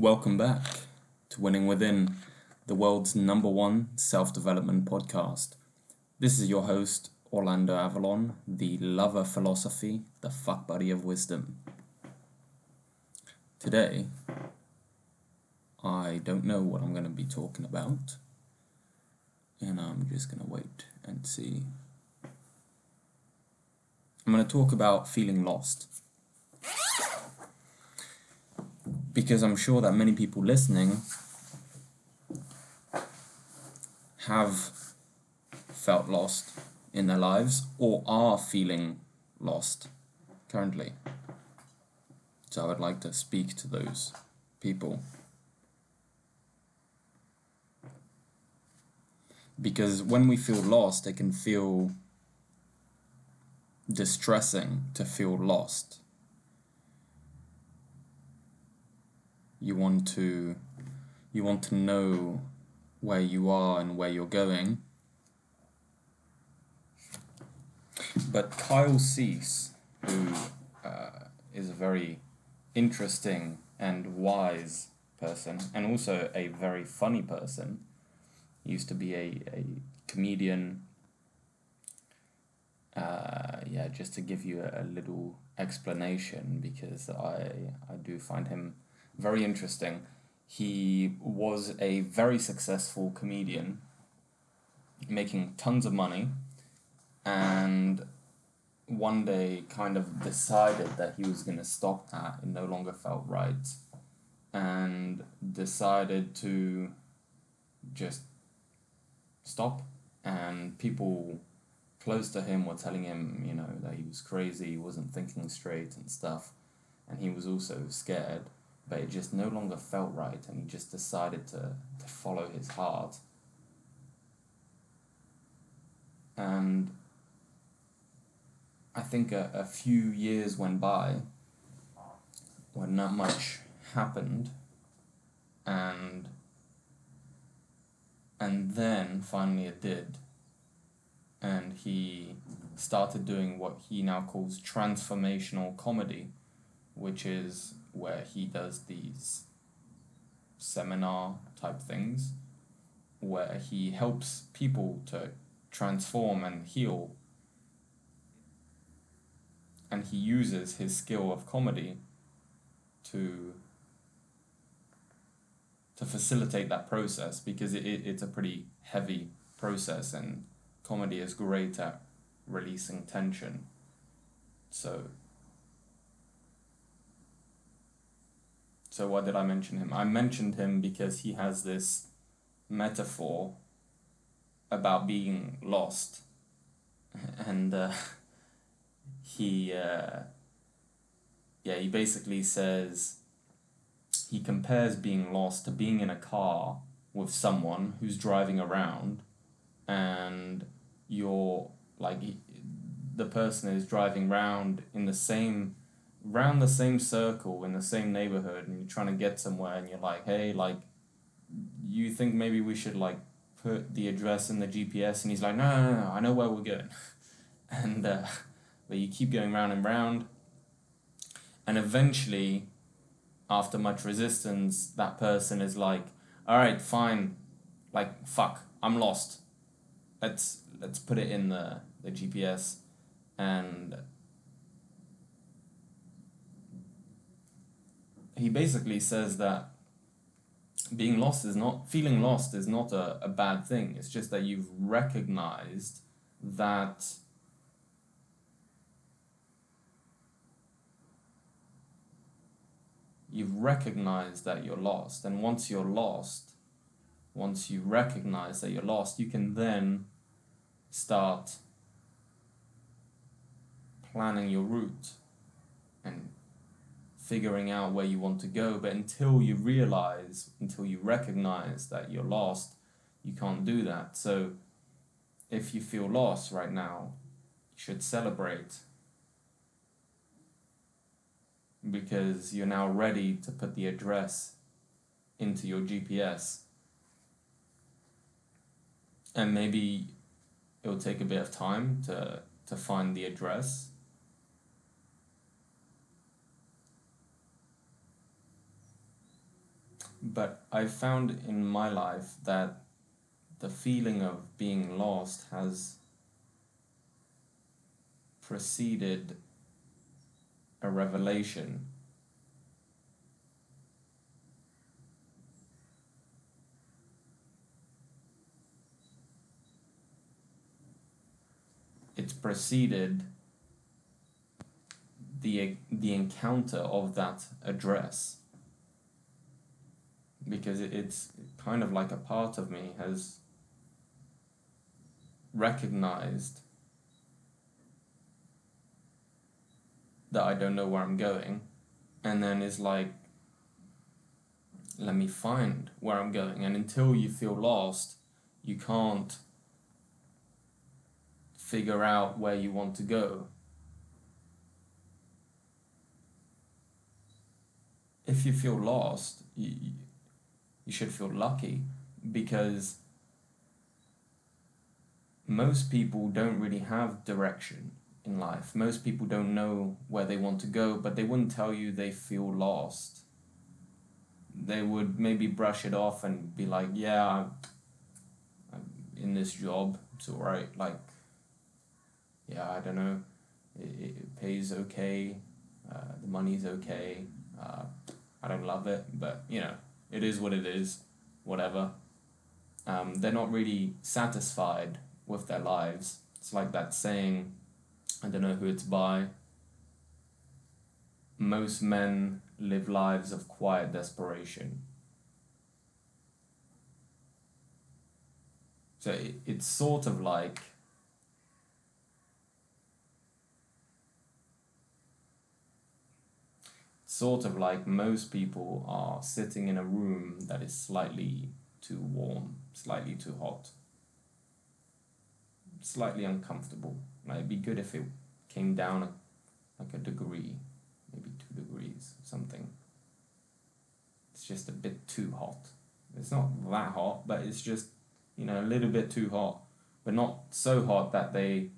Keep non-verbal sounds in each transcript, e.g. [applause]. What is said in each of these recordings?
Welcome back to Winning Within, the world's number one self development podcast. This is your host, Orlando Avalon, the lover philosophy, the fuck buddy of wisdom. Today, I don't know what I'm going to be talking about, and I'm just going to wait and see. I'm going to talk about feeling lost because I'm sure that many people listening have felt lost in their lives or are feeling lost currently. So I would like to speak to those people. Because when we feel lost, it can feel distressing to feel lost. You want to you want to know where you are and where you're going. But Kyle Cease, who uh, is a very interesting and wise person, and also a very funny person, used to be a, a comedian. Uh, yeah, just to give you a, a little explanation, because I I do find him very interesting. He was a very successful comedian, making tons of money, and one day kind of decided that he was going to stop that. It no longer felt right, and decided to just stop. And people close to him were telling him, you know, that he was crazy, he wasn't thinking straight and stuff. And he was also scared but it just no longer felt right and he just decided to, to follow his heart. And I think a, a few years went by when not much happened and and then finally it did and he started doing what he now calls transformational comedy which is where he does these seminar type things where he helps people to transform and heal. And he uses his skill of comedy to to facilitate that process because it, it, it's a pretty heavy process and comedy is great at releasing tension. So So why did I mention him? I mentioned him because he has this metaphor about being lost, [laughs] and uh, he uh, yeah he basically says he compares being lost to being in a car with someone who's driving around, and you're like the person is driving around in the same round the same circle in the same neighborhood and you're trying to get somewhere and you're like, hey, like, you think maybe we should like put the address in the GPS? And he's like, no, no, no, no I know where we're going. [laughs] and, uh, but you keep going round and round. And eventually, after much resistance, that person is like, all right, fine, like, fuck, I'm lost. Let's, let's put it in the, the GPS. And he basically says that being lost is not feeling lost is not a, a bad thing. It's just that you've recognized that you've recognized that you're lost. And once you're lost once you recognize that you're lost you can then start planning your route figuring out where you want to go. But until you realize, until you recognize that you're lost, you can't do that. So if you feel lost right now, you should celebrate because you're now ready to put the address into your GPS. And maybe it'll take a bit of time to, to find the address But I found in my life that the feeling of being lost has preceded a revelation. It's preceded the the encounter of that address because it's kind of like a part of me has recognized that I don't know where I'm going and then is like let me find where I'm going. And until you feel lost you can't figure out where you want to go. If you feel lost you, you should feel lucky because most people don't really have direction in life. Most people don't know where they want to go, but they wouldn't tell you they feel lost. They would maybe brush it off and be like, yeah, I'm, in this job, it's alright. Like, yeah, I don't know, it, it pays okay, uh, the money's okay, uh, I don't love it, but you know, it is what it is, whatever. Um, they're not really satisfied with their lives. It's like that saying, I don't know who it's by. Most men live lives of quiet desperation. So it, it's sort of like sort of like most people are sitting in a room that is slightly too warm, slightly too hot, slightly uncomfortable. Like it'd be good if it came down a, like a degree, maybe two degrees, something. It's just a bit too hot. It's not that hot, but it's just, you know, a little bit too hot, but not so hot that they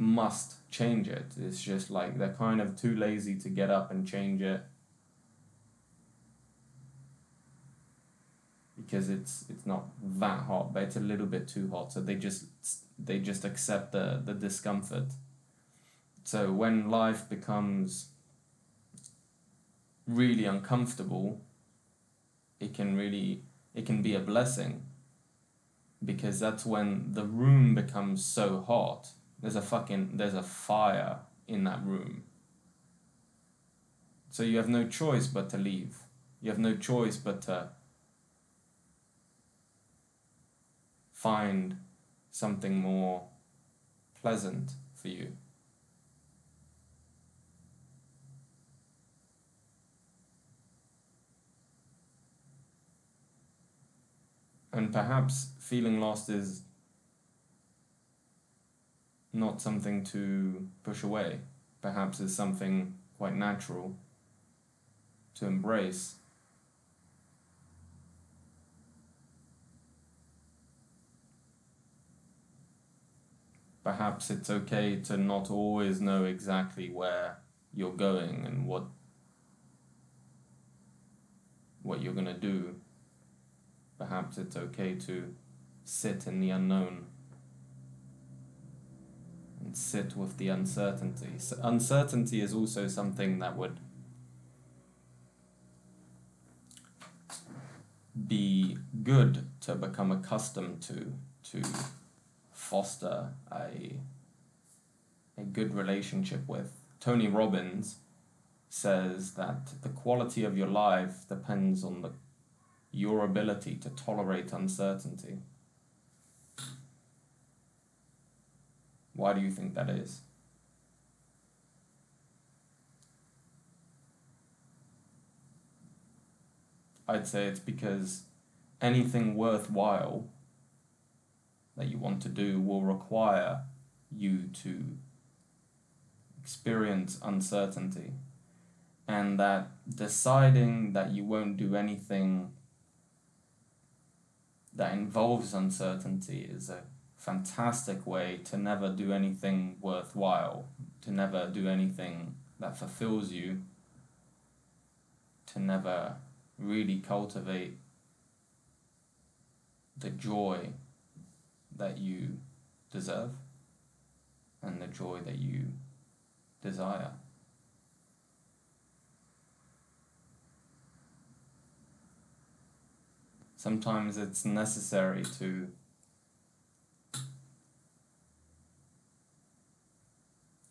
must change it. It's just like they're kind of too lazy to get up and change it because it's it's not that hot, but it's a little bit too hot. So they just they just accept the the discomfort. So when life becomes really uncomfortable, it can really it can be a blessing because that's when the room becomes so hot there's a fucking there's a fire in that room. So you have no choice but to leave. You have no choice but to find something more pleasant for you. And perhaps feeling lost is not something to push away. Perhaps it's something quite natural to embrace. Perhaps it's okay to not always know exactly where you're going and what what you're going to do. Perhaps it's okay to sit in the unknown sit with the uncertainty. So uncertainty is also something that would be good to become accustomed to to foster a a good relationship with. Tony Robbins says that the quality of your life depends on the your ability to tolerate uncertainty. Why do you think that is? I'd say it's because anything worthwhile that you want to do will require you to experience uncertainty. And that deciding that you won't do anything that involves uncertainty is a fantastic way to never do anything worthwhile, to never do anything that fulfills you, to never really cultivate the joy that you deserve and the joy that you desire. Sometimes it's necessary to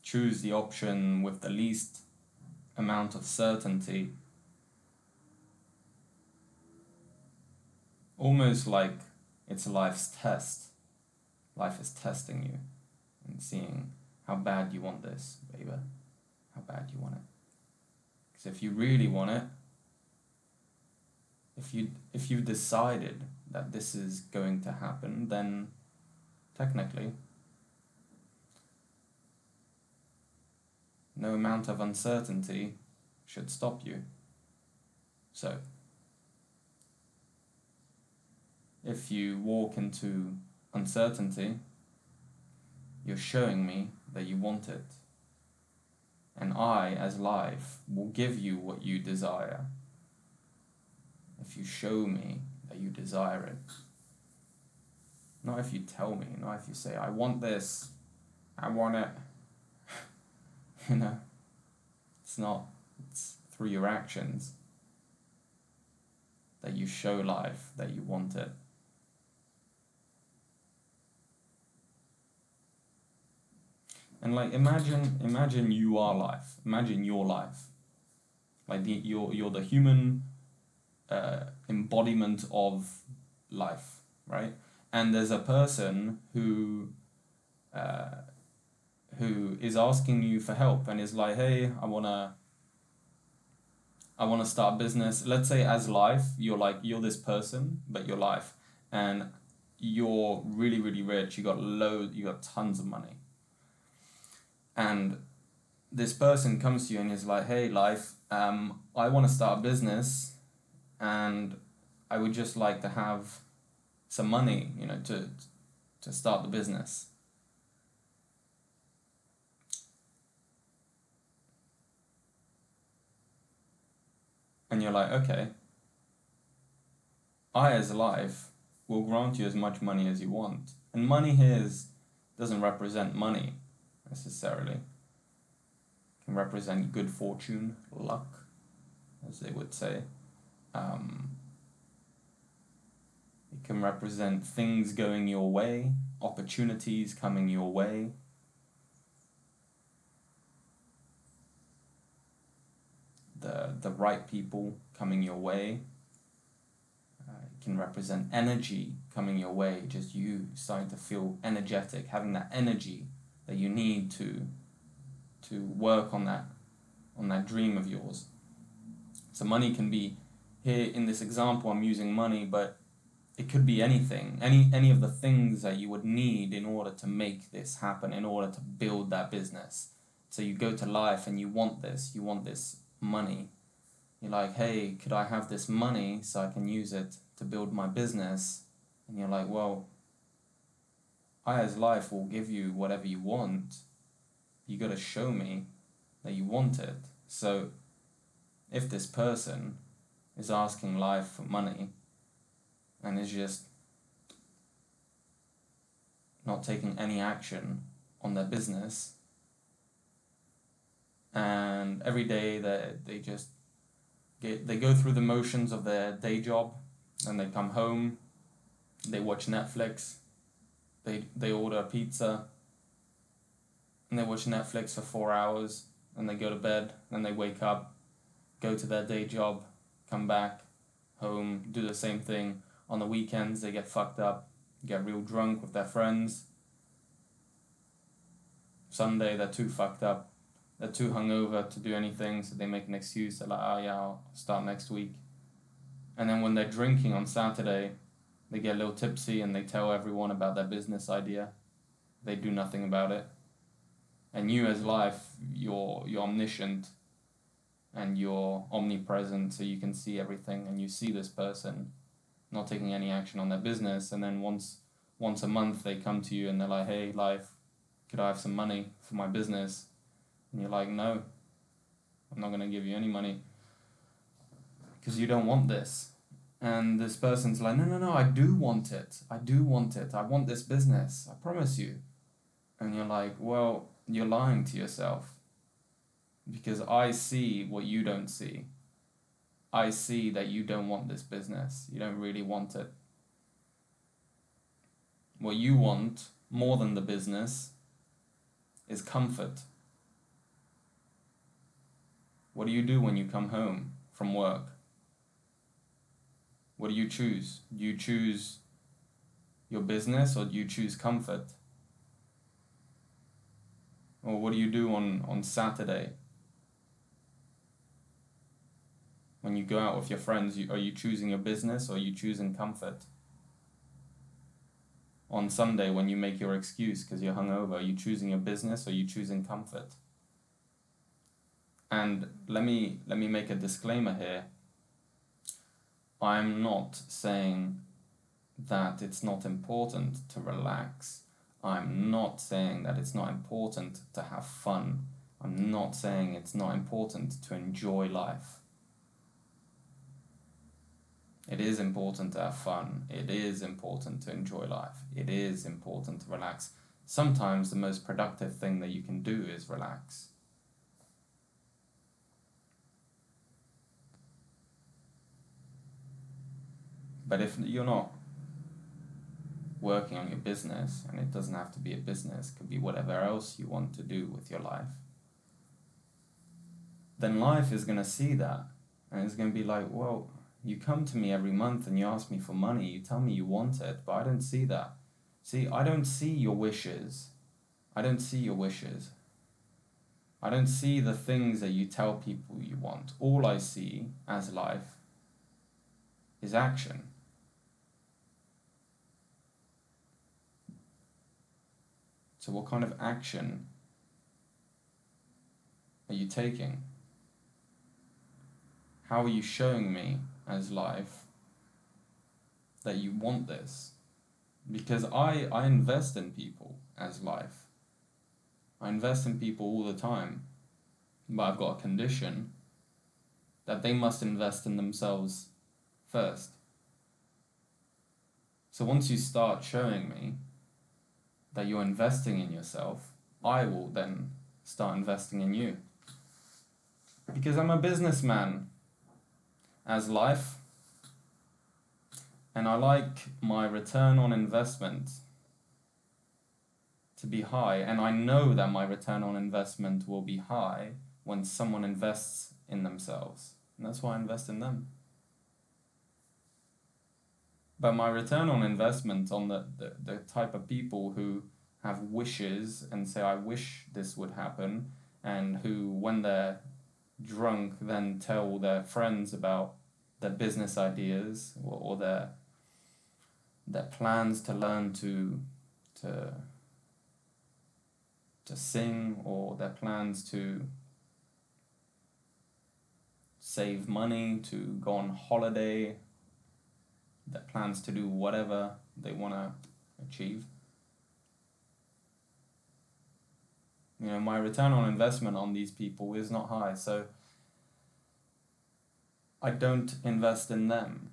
choose the option with the least amount of certainty. Almost like it's life's test. Life is testing you and seeing how bad you want this, baby. How bad you want it. Because if you really want it, if you if you decided that this is going to happen, then technically no amount of uncertainty should stop you. So, if you walk into uncertainty, you're showing me that you want it. And I, as life, will give you what you desire if you show me that you desire it. Not if you tell me, not if you say, I want this, I want it. [laughs] you know, it's not, it's through your actions that you show life that you want it. And like imagine imagine you are life. Imagine your life. Like the you're you're the human uh, embodiment of life, right? And there's a person who uh, who is asking you for help and is like, hey, I wanna I wanna start a business. Let's say as life, you're like you're this person, but you're life, and you're really really rich. You got loads. You got tons of money and this person comes to you and is like, "Hey, life, um, I want to start a business, and I would just like to have some money, you know, to to start the business." And you're like, okay, I as life will grant you as much money as you want. And money here is, doesn't represent money necessarily. It can represent good fortune, luck, as they would say. Um, it can represent things going your way, opportunities coming your way. The, the right people coming your way. Uh, it can represent energy coming your way, just you starting to feel energetic, having that energy that you need to to work on that on that dream of yours. So money can be here in this example I'm using money, but it could be anything, any any of the things that you would need in order to make this happen, in order to build that business. So you go to life and you want this, you want this money. You're like, hey, could I have this money so I can use it to build my business? And you're like, well, I, as life, will give you whatever you want. You got to show me that you want it. So, if this person is asking life for money and is just not taking any action on their business, and every day that they just get they go through the motions of their day job and they come home they watch netflix they they order pizza and they watch Netflix for four hours and they go to bed and they wake up, go to their day job, come back home, do the same thing. On the weekends they get fucked up, get real drunk with their friends. Sunday they're too fucked up. They're too hungover to do anything, so they make an excuse. They're like, oh yeah, I'll start next week. And then when they're drinking on Saturday, they get a little tipsy and they tell everyone about their business idea. They do nothing about it. And you as life, you're you're omniscient and you're omnipresent so you can see everything and you see this person not taking any action on their business and then once once a month they come to you and they're like, Hey life, could I have some money for my business? And you're like, No, I'm not gonna give you any money because you don't want this. And this person's like, no, no, no, I do want it. I do want it. I want this business. I promise you. And you're like, well, you're lying to yourself. Because I see what you don't see. I see that you don't want this business. You don't really want it. What you want more than the business is comfort. What do you do when you come home from work? What do you choose? Do you choose your business or do you choose comfort? Or what do you do on, on Saturday? When you go out with your friends, you, are you choosing your business or are you choosing comfort? On Sunday, when you make your excuse because you're hungover, are you choosing your business or are you choosing comfort? And let me let me make a disclaimer here. I'm not saying that it's not important to relax. I'm not saying that it's not important to have fun. I'm not saying it's not important to enjoy life. It is important to have fun. It is important to enjoy life. It is important to relax. Sometimes the most productive thing that you can do is relax. But if you're not working on your business, and it doesn't have to be a business, could be whatever else you want to do with your life, then life is going to see that and it's going to be like, well, you come to me every month and you ask me for money, you tell me you want it, but I don't see that. See, I don't see your wishes. I don't see your wishes. I don't see the things that you tell people you want. All I see as life is action. So, what kind of action are you taking? How are you showing me as life that you want this because I, I invest in people as life. I invest in people all the time, but I've got a condition that they must invest in themselves first. So once you start showing me that you're investing in yourself, I will then start investing in you. Because I'm a businessman as life. And I like my return on investment to be high. And I know that my return on investment will be high when someone invests in themselves. And that's why I invest in them. But my return on investment on the, the, the type of people who have wishes and say, I wish this would happen, and who, when they're drunk, then tell their friends about their business ideas or, or their their plans to learn to to to sing or their plans to save money to go on holiday their plans to do whatever they want to achieve you know my return on investment on these people is not high so I don't invest in them.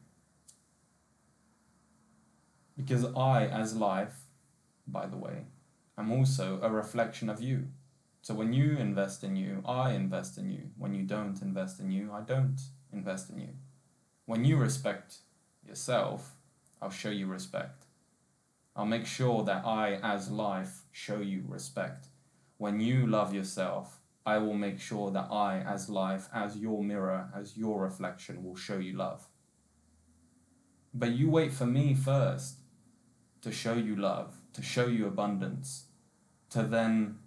Because I, as life, by the way, am also a reflection of you. So when you invest in you, I invest in you. When you don't invest in you, I don't invest in you. When you respect yourself, I'll show you respect. I'll make sure that I, as life, show you respect. When you love yourself, I will make sure that I, as life, as your mirror, as your reflection, will show you love. But you wait for me first to show you love, to show you abundance, to then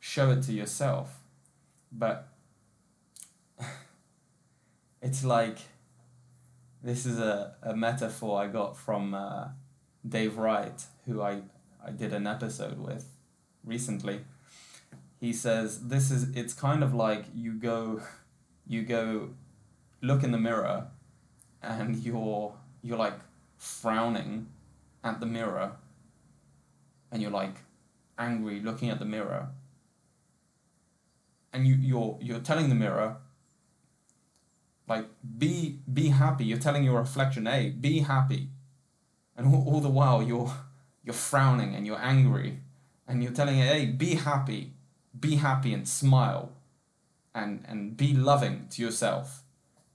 show it to yourself. But [laughs] it's like this is a, a metaphor I got from uh, Dave Wright, who I, I did an episode with recently. He says this is it's kind of like you go you go look in the mirror and you're you're like frowning at the mirror and you're like angry looking at the mirror. And you you're you're telling the mirror Like be be happy. You're telling your reflection, hey, be happy. And all, all the while you're you're frowning and you're angry and you're telling it, hey, be happy. Be happy and smile and and be loving to yourself.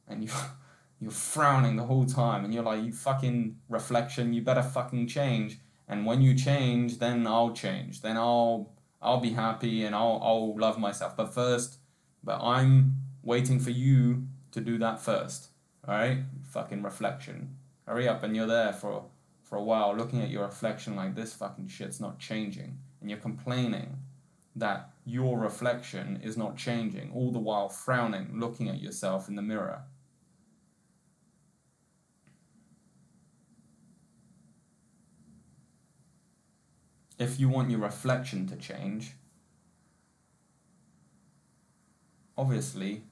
And you [laughs] you're frowning the whole time and you're like, you fucking reflection, you better fucking change. And when you change, then I'll change. Then I'll I'll be happy and I'll I'll love myself. But first, but I'm waiting for you to do that first. Alright? Fucking reflection. Hurry up and you're there for for a while looking at your reflection like this fucking shit's not changing. And you're complaining that your reflection is not changing, all the while frowning, looking at yourself in the mirror. if you want your reflection to change, obviously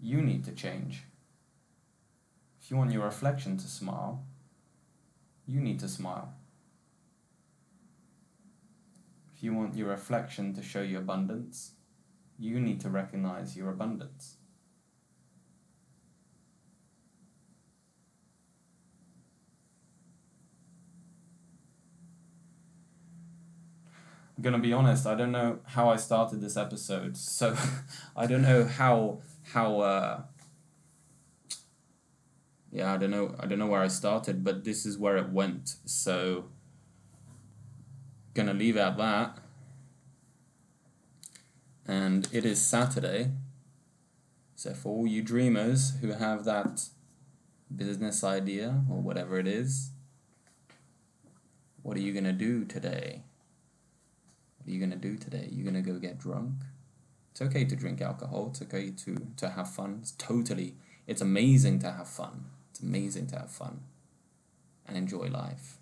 you need to change. If you want your reflection to smile, you need to smile. If you want your reflection to show you abundance, you need to recognize your abundance. I'm gonna be honest. I don't know how I started this episode, so [laughs] I don't know how how. Uh, yeah, I don't know. I don't know where I started, but this is where it went. So, gonna leave at that. And it is Saturday. So for all you dreamers who have that business idea or whatever it is, what are you gonna do today? What are you to do today? You're going to go get drunk? It's okay to drink alcohol. It's okay to, to have fun. It's totally, it's amazing to have fun. It's amazing to have fun and enjoy life.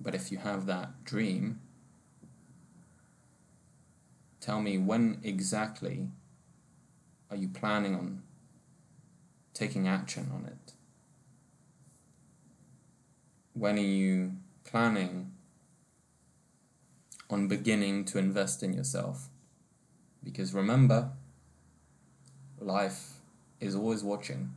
But if you have that dream, tell me when exactly are you planning on taking action on it? When are you planning on beginning to invest in yourself. Because remember, life is always watching.